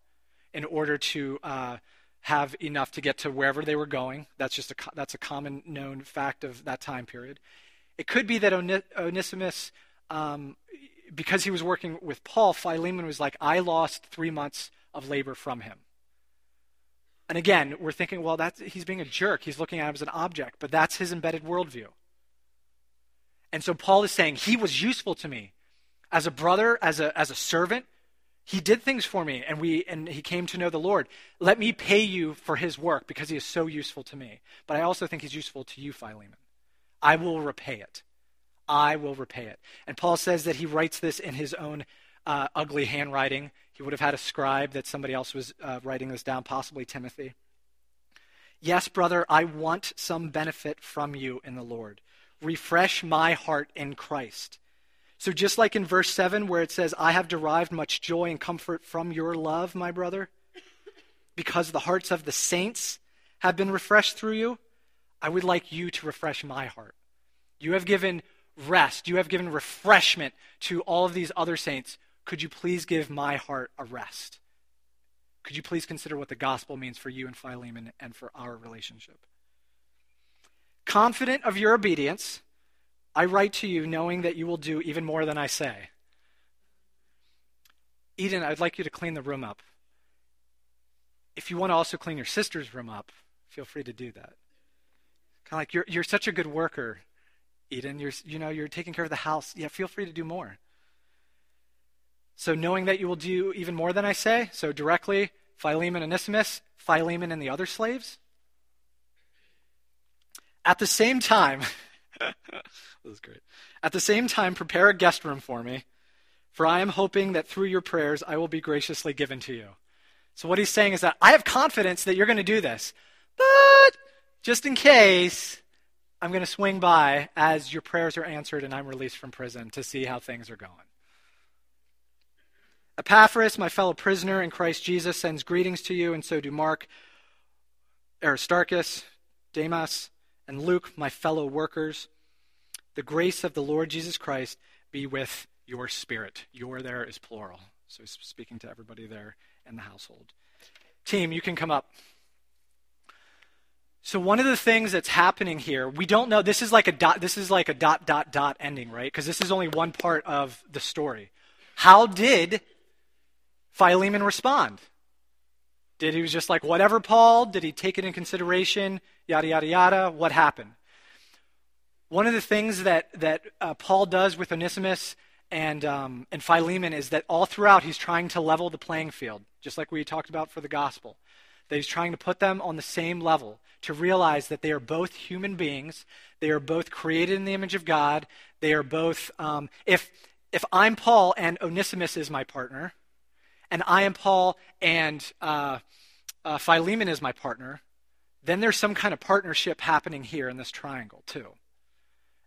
in order to uh, have enough to get to wherever they were going. That's just a, that's a common known fact of that time period. It could be that Onesimus, um, because he was working with Paul, Philemon was like, I lost three months of labor from him. And again, we're thinking, well, that's, he's being a jerk. He's looking at him as an object, but that's his embedded worldview. And so Paul is saying, he was useful to me as a brother, as a, as a servant. He did things for me, and, we, and he came to know the Lord. Let me pay you for his work because he is so useful to me. But I also think he's useful to you, Philemon. I will repay it. I will repay it. And Paul says that he writes this in his own uh, ugly handwriting. He would have had a scribe that somebody else was uh, writing this down, possibly Timothy. Yes, brother, I want some benefit from you in the Lord. Refresh my heart in Christ. So, just like in verse 7, where it says, I have derived much joy and comfort from your love, my brother, because the hearts of the saints have been refreshed through you, I would like you to refresh my heart. You have given rest, you have given refreshment to all of these other saints could you please give my heart a rest? Could you please consider what the gospel means for you and Philemon and for our relationship? Confident of your obedience, I write to you knowing that you will do even more than I say. Eden, I'd like you to clean the room up. If you want to also clean your sister's room up, feel free to do that. Kind of like you're you're such a good worker, Eden. You're you know you're taking care of the house. Yeah, feel free to do more. So, knowing that you will do even more than I say, so directly, Philemon and Onesimus, Philemon and the other slaves. At the same time, *laughs* this is great. At the same time, prepare a guest room for me, for I am hoping that through your prayers I will be graciously given to you. So, what he's saying is that I have confidence that you're going to do this, but just in case, I'm going to swing by as your prayers are answered and I'm released from prison to see how things are going. Epaphras, my fellow prisoner in Christ Jesus, sends greetings to you, and so do Mark, Aristarchus, Demas, and Luke, my fellow workers. The grace of the Lord Jesus Christ be with your spirit. Your there is plural. So he's speaking to everybody there in the household. Team, you can come up. So one of the things that's happening here, we don't know. This is like a dot. This is like a dot dot dot ending, right? Because this is only one part of the story. How did Philemon respond? Did he was just like, whatever, Paul? Did he take it in consideration? Yada, yada, yada. What happened? One of the things that, that uh, Paul does with Onesimus and, um, and Philemon is that all throughout he's trying to level the playing field, just like we talked about for the gospel. That he's trying to put them on the same level, to realize that they are both human beings. They are both created in the image of God. They are both, um, if, if I'm Paul and Onesimus is my partner, and I am Paul and uh, uh, Philemon is my partner, then there's some kind of partnership happening here in this triangle, too.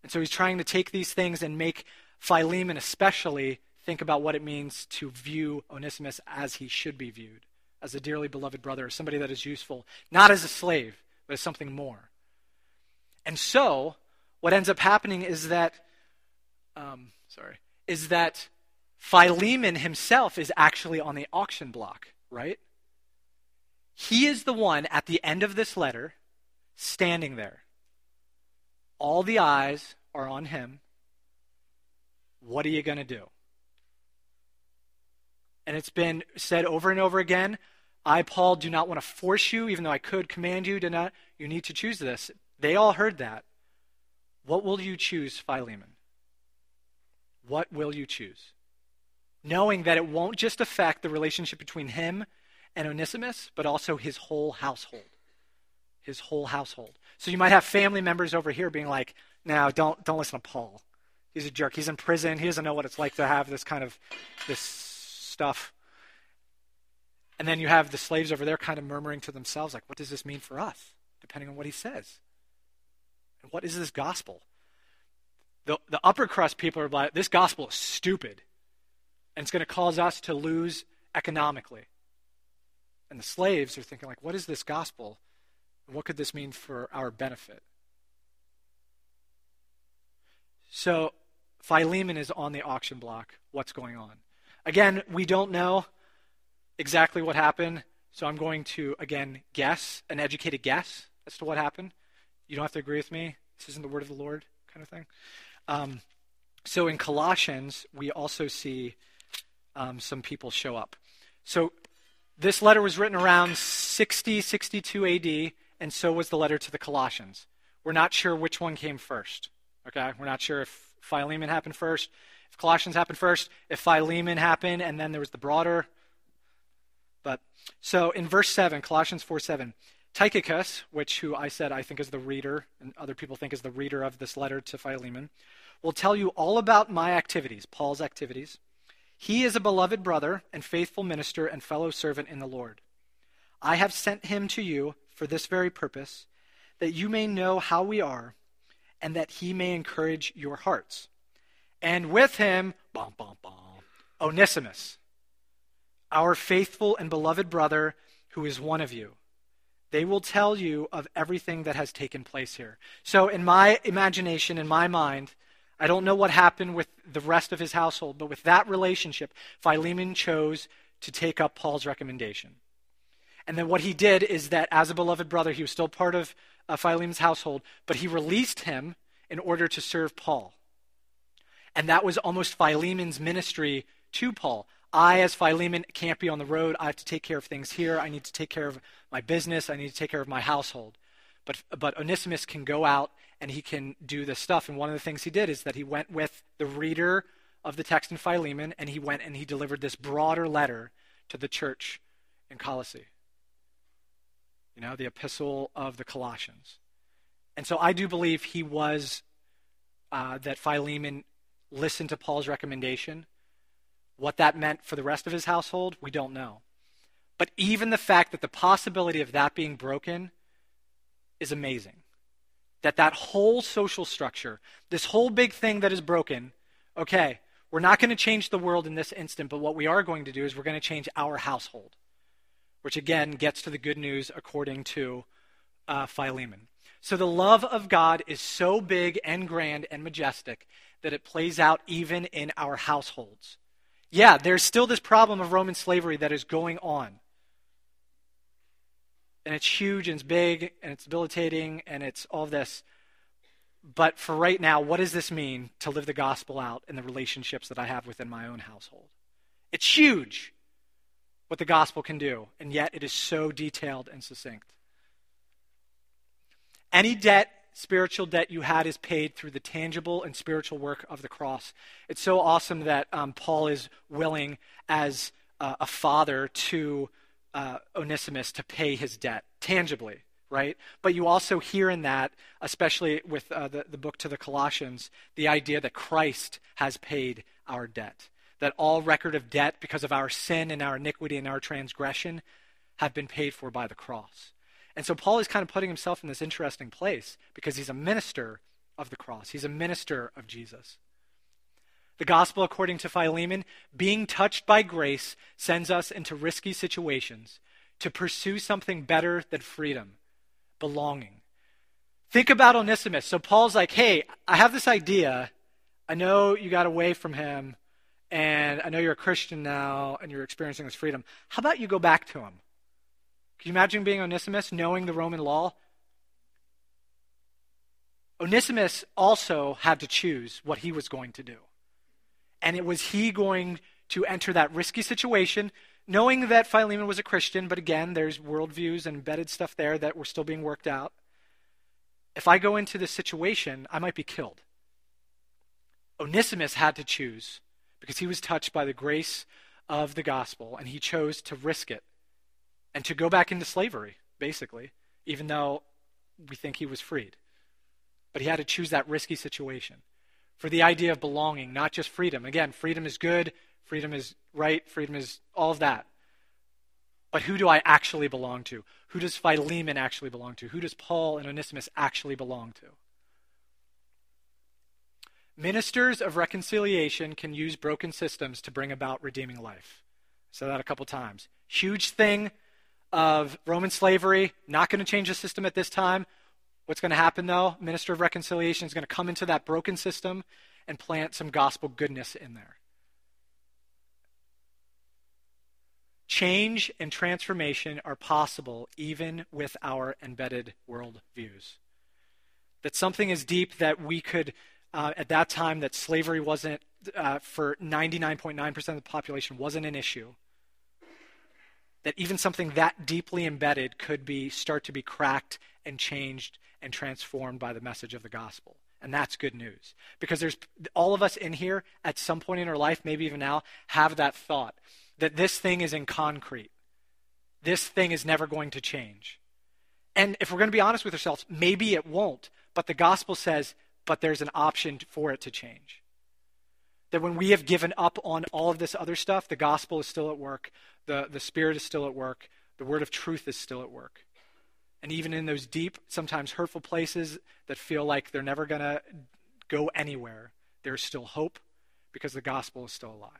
And so he's trying to take these things and make Philemon, especially, think about what it means to view Onesimus as he should be viewed, as a dearly beloved brother, as somebody that is useful, not as a slave, but as something more. And so, what ends up happening is that, um, sorry, is that Philemon himself is actually on the auction block, right? He is the one at the end of this letter standing there. All the eyes are on him. What are you going to do? And it's been said over and over again I, Paul, do not want to force you, even though I could command you to not. You need to choose this. They all heard that. What will you choose, Philemon? What will you choose? Knowing that it won't just affect the relationship between him and Onesimus, but also his whole household. His whole household. So you might have family members over here being like, "Now, don't don't listen to Paul. He's a jerk. He's in prison. He doesn't know what it's like to have this kind of this stuff." And then you have the slaves over there kind of murmuring to themselves, like, "What does this mean for us?" Depending on what he says. And what is this gospel? The the upper crust people are like, "This gospel is stupid, and it's going to cause us to lose economically." And the slaves are thinking, like, "What is this gospel?" What could this mean for our benefit? So Philemon is on the auction block. What's going on? Again, we don't know exactly what happened, so I'm going to, again, guess, an educated guess as to what happened. You don't have to agree with me. This isn't the word of the Lord kind of thing. Um, so in Colossians, we also see um, some people show up. So this letter was written around 60, 62 AD and so was the letter to the Colossians. We're not sure which one came first. Okay? We're not sure if Philemon happened first, if Colossians happened first, if Philemon happened, and then there was the broader. But so in verse 7, Colossians 4 7, Tychicus, which who I said I think is the reader, and other people think is the reader of this letter to Philemon, will tell you all about my activities, Paul's activities. He is a beloved brother and faithful minister and fellow servant in the Lord. I have sent him to you for this very purpose, that you may know how we are, and that he may encourage your hearts. And with him, bom, bom, bom, Onesimus, our faithful and beloved brother, who is one of you. They will tell you of everything that has taken place here. So, in my imagination, in my mind, I don't know what happened with the rest of his household, but with that relationship, Philemon chose to take up Paul's recommendation. And then what he did is that as a beloved brother, he was still part of Philemon's household, but he released him in order to serve Paul. And that was almost Philemon's ministry to Paul. I, as Philemon, can't be on the road. I have to take care of things here. I need to take care of my business. I need to take care of my household. But, but Onesimus can go out and he can do this stuff. And one of the things he did is that he went with the reader of the text in Philemon and he went and he delivered this broader letter to the church in Colossae you know, the epistle of the Colossians. And so I do believe he was, uh, that Philemon listened to Paul's recommendation. What that meant for the rest of his household, we don't know. But even the fact that the possibility of that being broken is amazing. That that whole social structure, this whole big thing that is broken, okay, we're not going to change the world in this instant, but what we are going to do is we're going to change our household which again gets to the good news according to uh, Philemon. So the love of God is so big and grand and majestic that it plays out even in our households. Yeah, there's still this problem of Roman slavery that is going on. And it's huge and it's big and it's debilitating and it's all this. But for right now, what does this mean to live the gospel out in the relationships that I have within my own household? It's huge what the gospel can do, and yet it is so detailed and succinct. Any debt, spiritual debt you had, is paid through the tangible and spiritual work of the cross. It's so awesome that um, Paul is willing, as uh, a father, to uh, Onesimus to pay his debt tangibly, right? But you also hear in that, especially with uh, the, the book to the Colossians, the idea that Christ has paid our debt that all record of debt because of our sin and our iniquity and our transgression have been paid for by the cross. And so Paul is kind of putting himself in this interesting place because he's a minister of the cross, he's a minister of Jesus. The gospel, according to Philemon, being touched by grace, sends us into risky situations to pursue something better than freedom, belonging. Think about Onesimus. So Paul's like, hey, I have this idea. I know you got away from him and I know you're a Christian now and you're experiencing this freedom. How about you go back to him? Can you imagine being Onesimus, knowing the Roman law? Onesimus also had to choose what he was going to do. And it was he going to enter that risky situation, knowing that Philemon was a Christian, but again, there's worldviews and embedded stuff there that were still being worked out. If I go into this situation, I might be killed. Onesimus had to choose because he was touched by the grace of the gospel, and he chose to risk it and to go back into slavery, basically, even though we think he was freed. But he had to choose that risky situation for the idea of belonging, not just freedom. Again, freedom is good, freedom is right, freedom is all of that. But who do I actually belong to? Who does Philemon actually belong to? Who does Paul and Onesimus actually belong to? Ministers of reconciliation can use broken systems to bring about redeeming life. Said that a couple times. Huge thing of Roman slavery, not going to change the system at this time. What's going to happen though? Minister of reconciliation is going to come into that broken system and plant some gospel goodness in there. Change and transformation are possible even with our embedded worldviews. That something is deep that we could uh, at that time that slavery wasn't, uh, for 99.9% of the population, wasn't an issue. That even something that deeply embedded could be start to be cracked and changed and transformed by the message of the gospel. And that's good news. Because there's all of us in here at some point in our life, maybe even now, have that thought that this thing is in concrete. This thing is never going to change. And if we're going to be honest with ourselves, maybe it won't. But the gospel says but there's an option for it to change. That when we have given up on all of this other stuff, the gospel is still at work, the, the Spirit is still at work, the word of truth is still at work. And even in those deep, sometimes hurtful places that feel like they're never going to go anywhere, there's still hope because the gospel is still alive.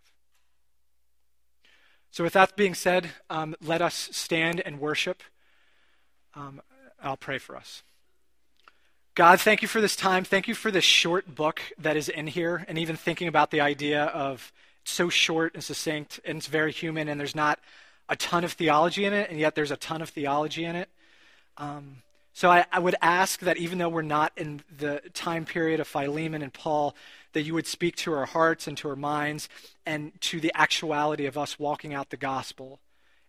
So, with that being said, um, let us stand and worship. Um, I'll pray for us. God, thank you for this time. Thank you for this short book that is in here, and even thinking about the idea of so short and succinct, and it's very human, and there's not a ton of theology in it, and yet there's a ton of theology in it. Um, so I, I, would ask that even though we're not in the time period of Philemon and Paul, that you would speak to our hearts and to our minds and to the actuality of us walking out the gospel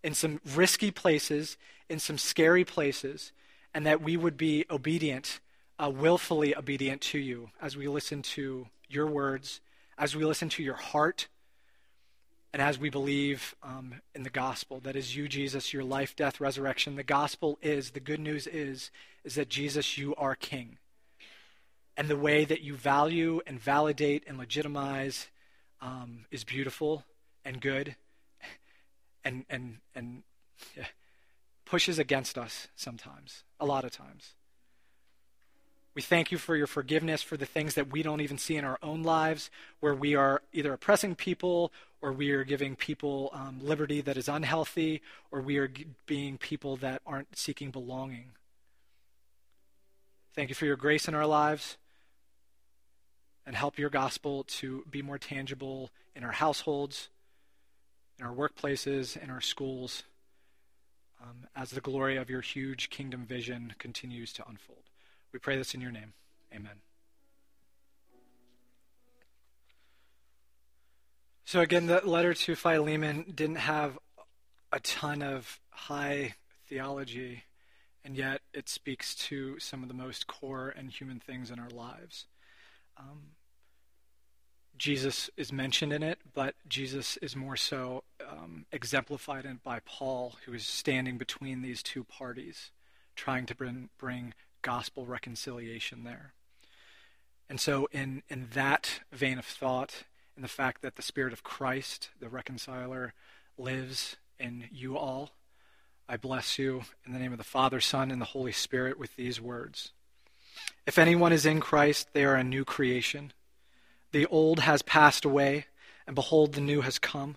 in some risky places, in some scary places, and that we would be obedient uh, willfully obedient to you as we listen to your words, as we listen to your heart, and as we believe um, in the gospel that is you, Jesus, your life, death, resurrection. The gospel is, the good news is, is that Jesus, you are King. And the way that you value and validate and legitimize um, is beautiful and good and, and, and yeah, pushes against us sometimes, a lot of times. We thank you for your forgiveness for the things that we don't even see in our own lives, where we are either oppressing people or we are giving people um, liberty that is unhealthy, or we are being people that aren't seeking belonging. Thank you for your grace in our lives and help your gospel to be more tangible in our households, in our workplaces, in our schools, um, as the glory of your huge kingdom vision continues to unfold. We pray this in your name. Amen. So, again, the letter to Philemon didn't have a ton of high theology, and yet it speaks to some of the most core and human things in our lives. Um, Jesus is mentioned in it, but Jesus is more so um, exemplified by Paul, who is standing between these two parties, trying to bring, bring gospel reconciliation there. And so, in, in that vein of thought, and the fact that the Spirit of Christ, the reconciler, lives in you all, I bless you in the name of the Father, Son, and the Holy Spirit with these words. If anyone is in Christ, they are a new creation. The old has passed away, and behold, the new has come.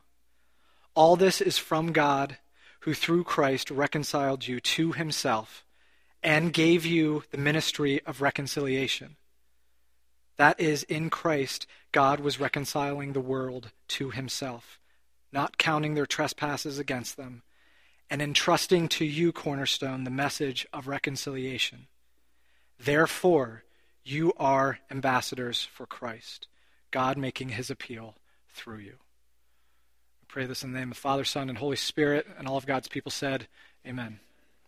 All this is from God, who through Christ reconciled you to himself and gave you the ministry of reconciliation. That is, in Christ, God was reconciling the world to himself, not counting their trespasses against them, and entrusting to you, Cornerstone, the message of reconciliation. Therefore, you are ambassadors for Christ, God making his appeal through you. I pray this in the name of Father, Son, and Holy Spirit, and all of God's people said, Amen.